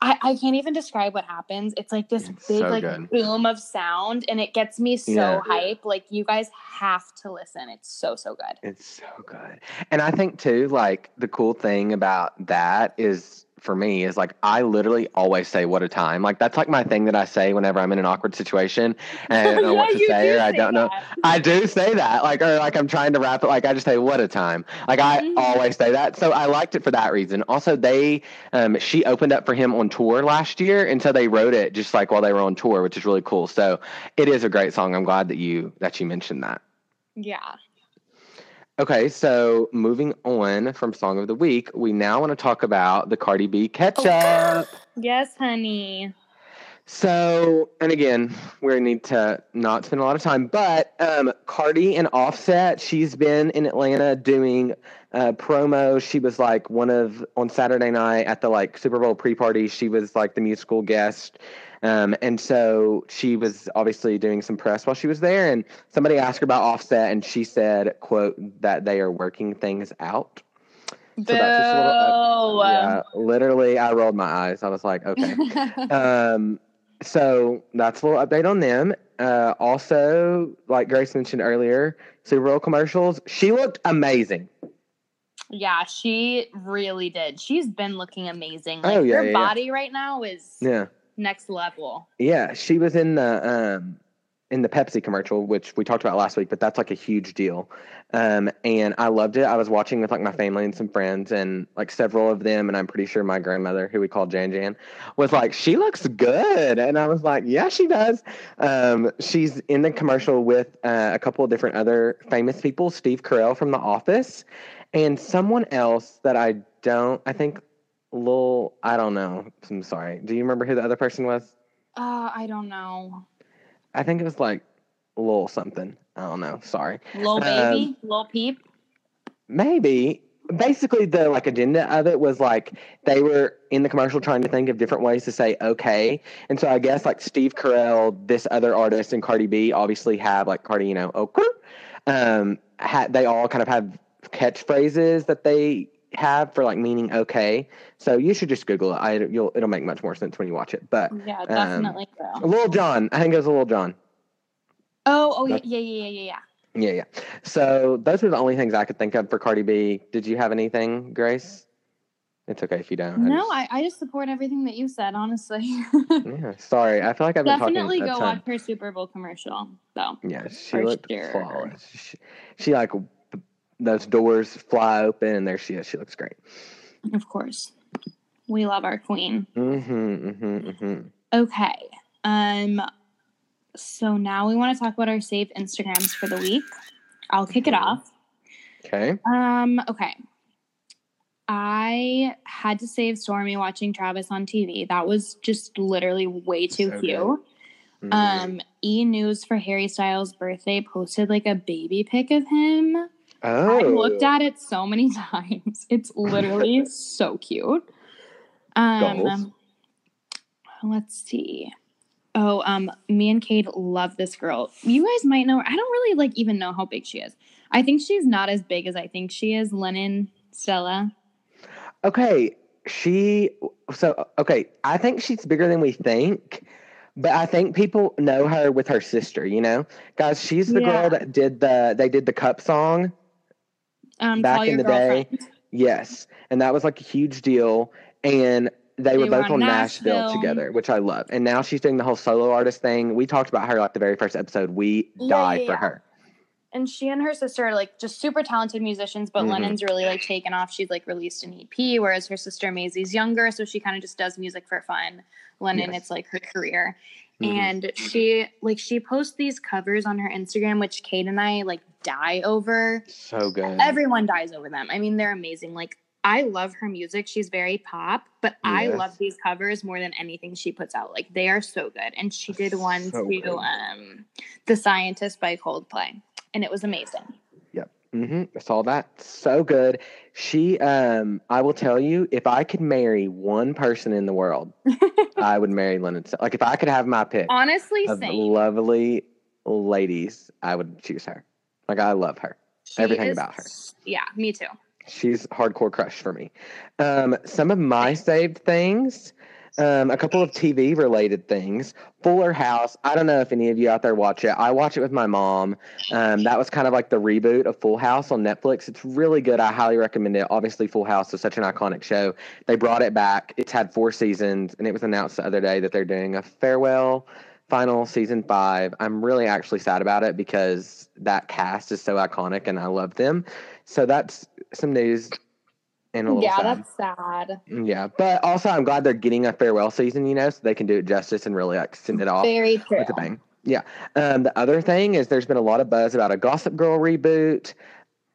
Speaker 1: I, I can't even describe what happens. It's like this
Speaker 2: It's
Speaker 1: big
Speaker 2: so
Speaker 1: like
Speaker 2: good.
Speaker 1: boom of sound and it gets me so
Speaker 2: Yeah.
Speaker 1: hype. Like you guys have to listen. It's so so good.
Speaker 2: It's so good. And I think too, like the cool thing about that is for me is like I literally always say what a time. Like that's like my thing that I say whenever I'm in an awkward situation [LAUGHS] and I don't know what to say or I don't know. I do say that. Like or like I'm trying to wrap it like I just say what a time. Like I
Speaker 1: Mhm.
Speaker 2: always say that. So I liked it for that reason. Also they um she opened up for him on tour last year and so they wrote it just like while they were on tour, which is really cool. So it is a great song. I'm glad that you that you mentioned that.
Speaker 1: Yeah.
Speaker 2: Okay, so moving on from Song of the Week, we now want to talk about the Cardi B catch ketchup.
Speaker 1: Yes, honey.
Speaker 2: So, and again, we need to not spend a lot of time, but um, Cardi and Offset, she's been in Atlanta doing uh, promo. She was like one of on Saturday night at the like Super Bowl pre-party. She was like the musical guest, um, and so she was obviously doing some press while she was there. And somebody asked her about Offset, and she said, "quote that they are working things out."
Speaker 1: Boo.
Speaker 2: that's just a little, Yeah, literally, I rolled my eyes. I was like, okay. [LAUGHS] um, so that's a little update on them. Uh, also, like Grace mentioned earlier, Super Bowl commercials. She looked amazing.
Speaker 1: yeah, she really did. She's been looking amazing. Like
Speaker 2: Oh, yeah,
Speaker 1: her
Speaker 2: yeah, yeah.
Speaker 1: body right now is
Speaker 2: Yeah,
Speaker 1: next level.
Speaker 2: yeah. She was in the um, in the Pepsi commercial, which we talked about last week, but that's like a huge deal. Um, and I loved it. I was watching with like my family and some friends, and like several of them, and I'm pretty sure my grandmother, who we call Jan Jan, was like, "She looks good," and I was like, "Yeah, she does." Um, she's in the commercial with uh, a couple of different other famous people, Steve Carell from The Office, and someone else that I don't. I think Lil. I don't know. I'm sorry. Do you remember who the other person was?
Speaker 1: Uh, I don't know.
Speaker 2: I think it was like Lil something. I don't know. Sorry.
Speaker 1: Lil baby, Lil peep.
Speaker 2: Maybe. Basically, the like agenda of it was like they were in the commercial trying to think of different ways to say okay, and so I guess like Steve Carell, this other artist, and Cardi B obviously have like Cardi, you know, okay. Um, ha- they all kind of have catchphrases that they have for like meaning okay. So you should just Google it. I you'll it'll make much more sense when you watch it. But
Speaker 1: Yeah, um, definitely. will.
Speaker 2: Lil Jon, I think it was a little John.
Speaker 1: Oh, oh yeah, yeah, yeah, yeah, yeah.
Speaker 2: Yeah, yeah. So those are the only things I could think of for Cardi B. Did you have anything, Grace? It's okay if you don't.
Speaker 1: No,
Speaker 2: just-
Speaker 1: I, I just support everything that you said, honestly. [LAUGHS]
Speaker 2: Yeah, sorry. I feel like I've been
Speaker 1: Definitely go watch her Super Bowl commercial, though.
Speaker 2: Yeah, she looked
Speaker 1: sure.
Speaker 2: flawless. She, she like those doors fly open, and there she is. She looks great.
Speaker 1: Of course. We love our queen.
Speaker 2: Mm-hmm. Mm-hmm. Mm-hmm.
Speaker 1: Okay. Um so now we want to talk about our saved Instagrams for the week. I'll kick it
Speaker 2: Mhm.
Speaker 1: off.
Speaker 2: Okay.
Speaker 1: Um, okay. I had to save Stormi watching Travis on TV. That was just literally way too
Speaker 2: So
Speaker 1: cute.
Speaker 2: good. Mhm.
Speaker 1: Um, E News for Harry Styles' birthday posted like a baby pic of him.
Speaker 2: Oh,
Speaker 1: I looked at it so many [LAUGHS] times. It's literally so cute. Um, let's see. Oh, um, me and Kate love this girl. You guys might know. her. I don't really like even know how big she is. I think she's not as big as I think she is. Lennon Stella.
Speaker 2: Okay, she so okay. I think she's bigger than we think, But I think people know her with her sister, you know? Guys, she's the
Speaker 1: Yeah.
Speaker 2: girl that did the they did the cup song.
Speaker 1: Um,
Speaker 2: Back in the day. Yes. And that was like a huge deal. And they, were
Speaker 1: They were
Speaker 2: both
Speaker 1: on
Speaker 2: on Nashville.
Speaker 1: Nashville.
Speaker 2: together, which I love. And now she's doing the whole solo artist thing. We talked about her like the very first episode. We
Speaker 1: Yeah,
Speaker 2: died
Speaker 1: yeah,
Speaker 2: for
Speaker 1: yeah.
Speaker 2: her.
Speaker 1: and she and her sister are like just super talented musicians but
Speaker 2: Mhm.
Speaker 1: lennon's really like taken off she's like released an ep whereas her sister maisy's younger so she kind of just does music for fun lennon
Speaker 2: Yes.
Speaker 1: it's like her career
Speaker 2: Mhm.
Speaker 1: and she like she posts these covers on her instagram which kate and i like die over
Speaker 2: So good.
Speaker 1: everyone dies over them i mean they're amazing like I love her music. She's very pop, but I love these covers more than anything she puts out. Like they are so good. And she did one
Speaker 2: So
Speaker 1: to
Speaker 2: good.
Speaker 1: um The Scientist by Coldplay. And it was amazing.
Speaker 2: Yep. Mm-hmm. I saw that. So good. She, um, I will tell you, if I could marry one person in the world, [LAUGHS] I would marry Lennon. Like if I could have my pick
Speaker 1: Honestly,
Speaker 2: of
Speaker 1: same.
Speaker 2: lovely ladies, I would choose her. Like I love her.
Speaker 1: She
Speaker 2: everything
Speaker 1: is-
Speaker 2: about her.
Speaker 1: Yeah, me too.
Speaker 2: She's hardcore crush for me. Um, some of my saved things, um, a couple of TV related things. Fuller House. I don't know if any of you out there watch it. I watch it with my mom. Um, that was kind of like the reboot of Full House on Netflix. It's really good. I highly recommend it. Obviously, Full House is such an iconic show. They brought it back. It's had four seasons, and it was announced the other day that they're doing a farewell final season five. I'm really actually sad about it because that cast is so iconic and I love them. So that's some news and a little
Speaker 1: Yeah,
Speaker 2: sad.
Speaker 1: that's sad.
Speaker 2: Yeah, but also I'm glad they're getting a farewell season, you know, so they can do it justice and really like send it off
Speaker 1: Very true.
Speaker 2: with a bang. Yeah. Um, the other thing is there's been a lot of buzz about a Gossip Girl reboot.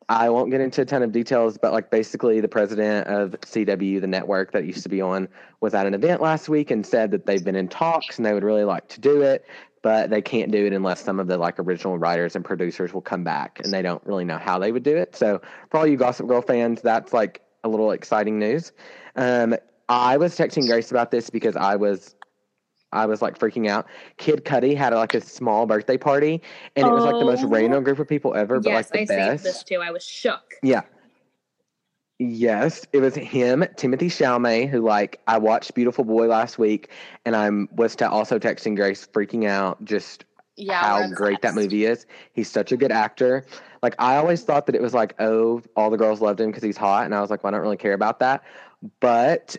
Speaker 2: I won't get into a ton of details, but like basically the president of CW, the network that used to be on, was at an event last week and said that they've been in talks and they would really like to do it, but they can't do it unless some of the like original writers and producers will come back and they don't really know how they would do it. So for all you Gossip Girl fans, that's like a little exciting news. Um, I was texting Grace about this because I was I was like freaking out. Kid Cudi had like a small birthday party, and it was like the most
Speaker 1: Oh.
Speaker 2: random group of people ever, but
Speaker 1: yes,
Speaker 2: like
Speaker 1: I
Speaker 2: the
Speaker 1: saved
Speaker 2: best.
Speaker 1: this too. I was shook.
Speaker 2: Yeah. Yes, it was him, Timothy Chalamet, who like I watched Beautiful Boy last week, and I'm was to also texting Grace, freaking out, just
Speaker 1: Yeah,
Speaker 2: how great that movie is. He's such a good actor. Like I always thought that it was like, oh, all the girls loved him because he's hot, and I was like, well, I don't really care about that. But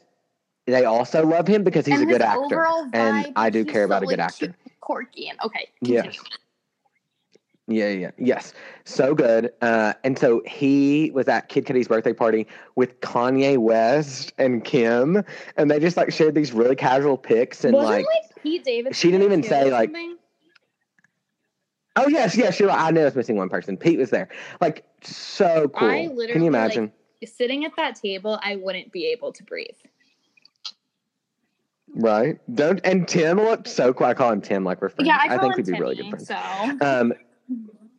Speaker 2: they also love him because he's
Speaker 1: And
Speaker 2: a good actor, and I do care about
Speaker 1: so,
Speaker 2: a good
Speaker 1: like,
Speaker 2: actor.
Speaker 1: Quirky and okay.
Speaker 2: Yes. Yeah, yeah, yes, so good. Uh, and so he was at Kid Cudi's birthday party with Kanye West and Kim, and they just like shared these really casual pics and
Speaker 1: Wasn't
Speaker 2: like,
Speaker 1: like, Pete Davidson.
Speaker 2: she didn't even say, like,
Speaker 1: something?
Speaker 2: oh yes, yes, you're. I knew I was missing one person. Pete was there, like so cool.
Speaker 1: I literally, Can
Speaker 2: you
Speaker 1: like,
Speaker 2: imagine?
Speaker 1: sitting at that table, I wouldn't be able to breathe.
Speaker 2: Right? Don't. And Tim looked so cool. I call him Tim, like we're friends.
Speaker 1: Yeah, I, call
Speaker 2: think
Speaker 1: him
Speaker 2: we'd be really good friends.
Speaker 1: So
Speaker 2: Um.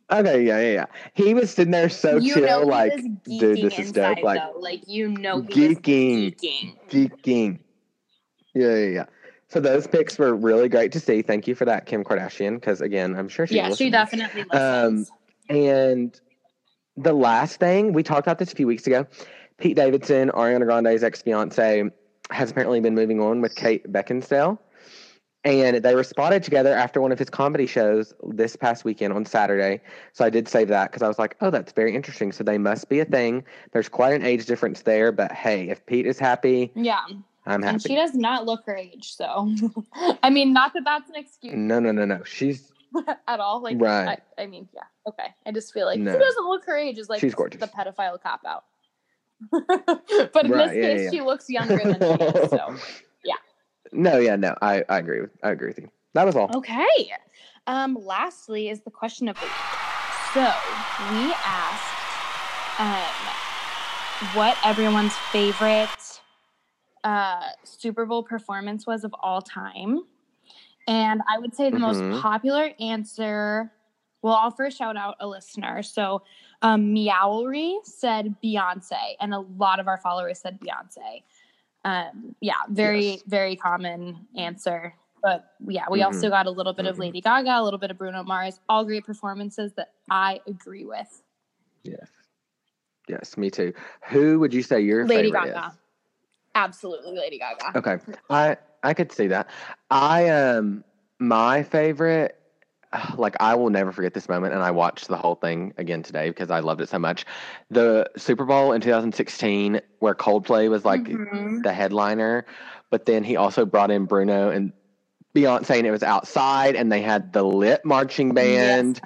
Speaker 2: Okay, yeah, yeah, yeah. He was sitting there so
Speaker 1: you
Speaker 2: chill, like dude, this is dope. Like
Speaker 1: though. Like you know
Speaker 2: Geeking.
Speaker 1: geeking.
Speaker 2: geeking. Yeah, yeah, yeah. So those pics were really great to see. Thank you for that, Kim Kardashian, because again, I'm sure she.
Speaker 1: yeah, she
Speaker 2: listened.
Speaker 1: definitely
Speaker 2: Um. And the last thing we talked about this a few weeks ago, Pete Davidson, Ariana Grande's ex fiance, has apparently been moving on with Kate Beckinsale. And they were spotted together after one of his comedy shows this past weekend on Saturday. So I did save that because I was like, oh, that's very interesting. So they must be a thing. There's quite an age difference there. But hey, if Pete is happy,
Speaker 1: yeah,
Speaker 2: I'm happy.
Speaker 1: and she does not look her age. So, [LAUGHS] I mean, not that that's an excuse
Speaker 2: No, no, no, no. She's [LAUGHS]
Speaker 1: at all. Like,
Speaker 2: Right.
Speaker 1: I, I mean, yeah, okay. I just feel like
Speaker 2: No.
Speaker 1: she doesn't look her age is like
Speaker 2: She's gorgeous.
Speaker 1: the pedophile cop out. [LAUGHS] but in
Speaker 2: Right,
Speaker 1: this
Speaker 2: yeah,
Speaker 1: case,
Speaker 2: yeah.
Speaker 1: she looks younger than she is. So, [LAUGHS] yeah.
Speaker 2: no, yeah, no. I, I agree with I agree with you. That was all.
Speaker 1: okay. Um, lastly is the question of the week. So we asked um, what everyone's favorite uh, Super Bowl performance was of all time. And I would say the
Speaker 2: Mhm.
Speaker 1: most popular answer. Well, I'll first shout out a listener. So, um, Meowlery said Beyonce, and a lot of our followers said Beyonce. Um, yeah, very,
Speaker 2: Yes.
Speaker 1: very common answer. But yeah, we
Speaker 2: Mhm.
Speaker 1: also got a little bit of
Speaker 2: Mhm.
Speaker 1: Lady Gaga, a little bit of Bruno Mars, all great performances that I agree with.
Speaker 2: Yes. Yes, me too. Who would you say your
Speaker 1: Lady
Speaker 2: favorite
Speaker 1: Gaga.
Speaker 2: is?
Speaker 1: Absolutely, Lady Gaga.
Speaker 2: Okay. I I could see that. I um my favorite, [SIGHS] like I will never forget this moment, and I watched the whole thing again today because I loved it so much. The Super Bowl in 2016, where Coldplay was like
Speaker 1: Mhm.
Speaker 2: the headliner, but then he also brought in Bruno and Beyonce, and it was outside, and they had the lit marching band,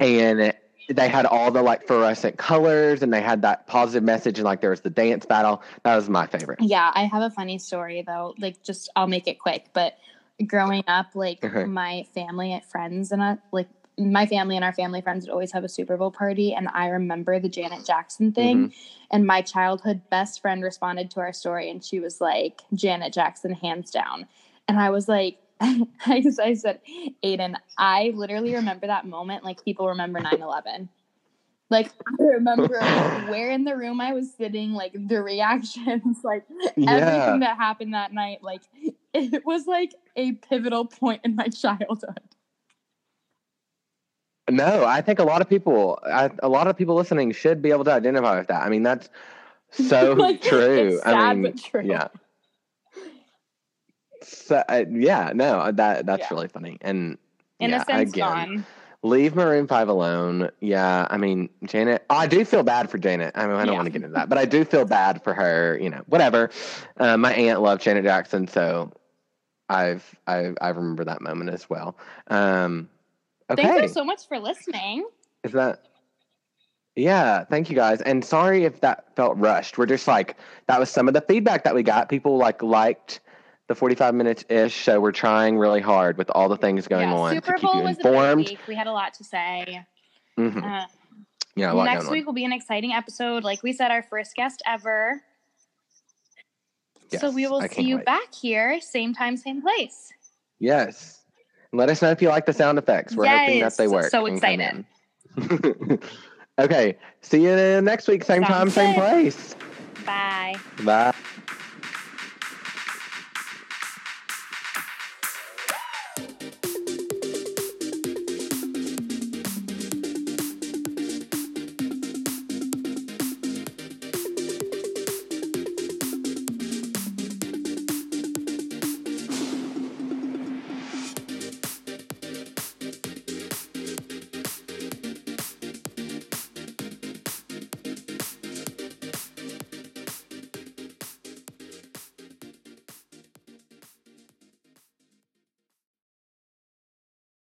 Speaker 2: and they had all the like fluorescent colors, and they had that positive message, and like there was the dance battle. That was my favorite.
Speaker 1: Yeah, I have a funny story though. Like, just I'll make it quick. But growing up, like
Speaker 2: Okay.
Speaker 1: my family and friends and uh, like my family and our family friends would always have a Super Bowl party, and I remember the Janet Jackson thing. And my childhood best friend responded to our story, and she was like, "Janet Jackson, hands down." And I was like. [LAUGHS] I, I said, Aiden, I literally remember that moment like people remember 9 11. Like, I remember [LAUGHS] where in the room I was sitting, like the reactions, [LAUGHS] like
Speaker 2: Yeah.
Speaker 1: everything that happened that night like it was like a pivotal point in my childhood
Speaker 2: No, I think a lot of people, I, a lot of people listening should be able to identify with that. I mean, that's [LAUGHS] so
Speaker 1: Like,
Speaker 2: true.
Speaker 1: it's sad,
Speaker 2: I mean,
Speaker 1: but true.
Speaker 2: yeah. So, uh, yeah, no, that that's
Speaker 1: Yeah.
Speaker 2: really funny. And
Speaker 1: innocence
Speaker 2: yeah, again,
Speaker 1: gone
Speaker 2: leave Maroon Five alone. Yeah, I mean, Janet. I do feel bad for Janet. I mean, I don't
Speaker 1: Yeah.
Speaker 2: want to get into that, but I do feel bad for her. You know, whatever. Uh, my aunt loved Janet Jackson, so I've I I remember that moment as well. Um, okay.
Speaker 1: thank you so much for listening
Speaker 2: Is that? Yeah, thank you guys. And sorry if that felt rushed. We're just like that was some of the feedback that we got. People like liked the 45 minutes ish, so we're trying really hard with all the things going
Speaker 1: yeah,
Speaker 2: on
Speaker 1: super
Speaker 2: to keep
Speaker 1: bowl
Speaker 2: you
Speaker 1: was a
Speaker 2: informed.
Speaker 1: week we had a lot to say
Speaker 2: Mhm.
Speaker 1: uh,
Speaker 2: Yeah, a lot
Speaker 1: next week will be an exciting episode like we said our first guest ever
Speaker 2: on.
Speaker 1: so we will see you
Speaker 2: wait.
Speaker 1: back here same time same place
Speaker 2: Yes. Let us know if you like the sound effects. We're hoping that they work.
Speaker 1: so excited. [LAUGHS]
Speaker 2: okay. See you next week, same time,
Speaker 1: Sounds
Speaker 2: same place.
Speaker 1: bye
Speaker 2: Bye.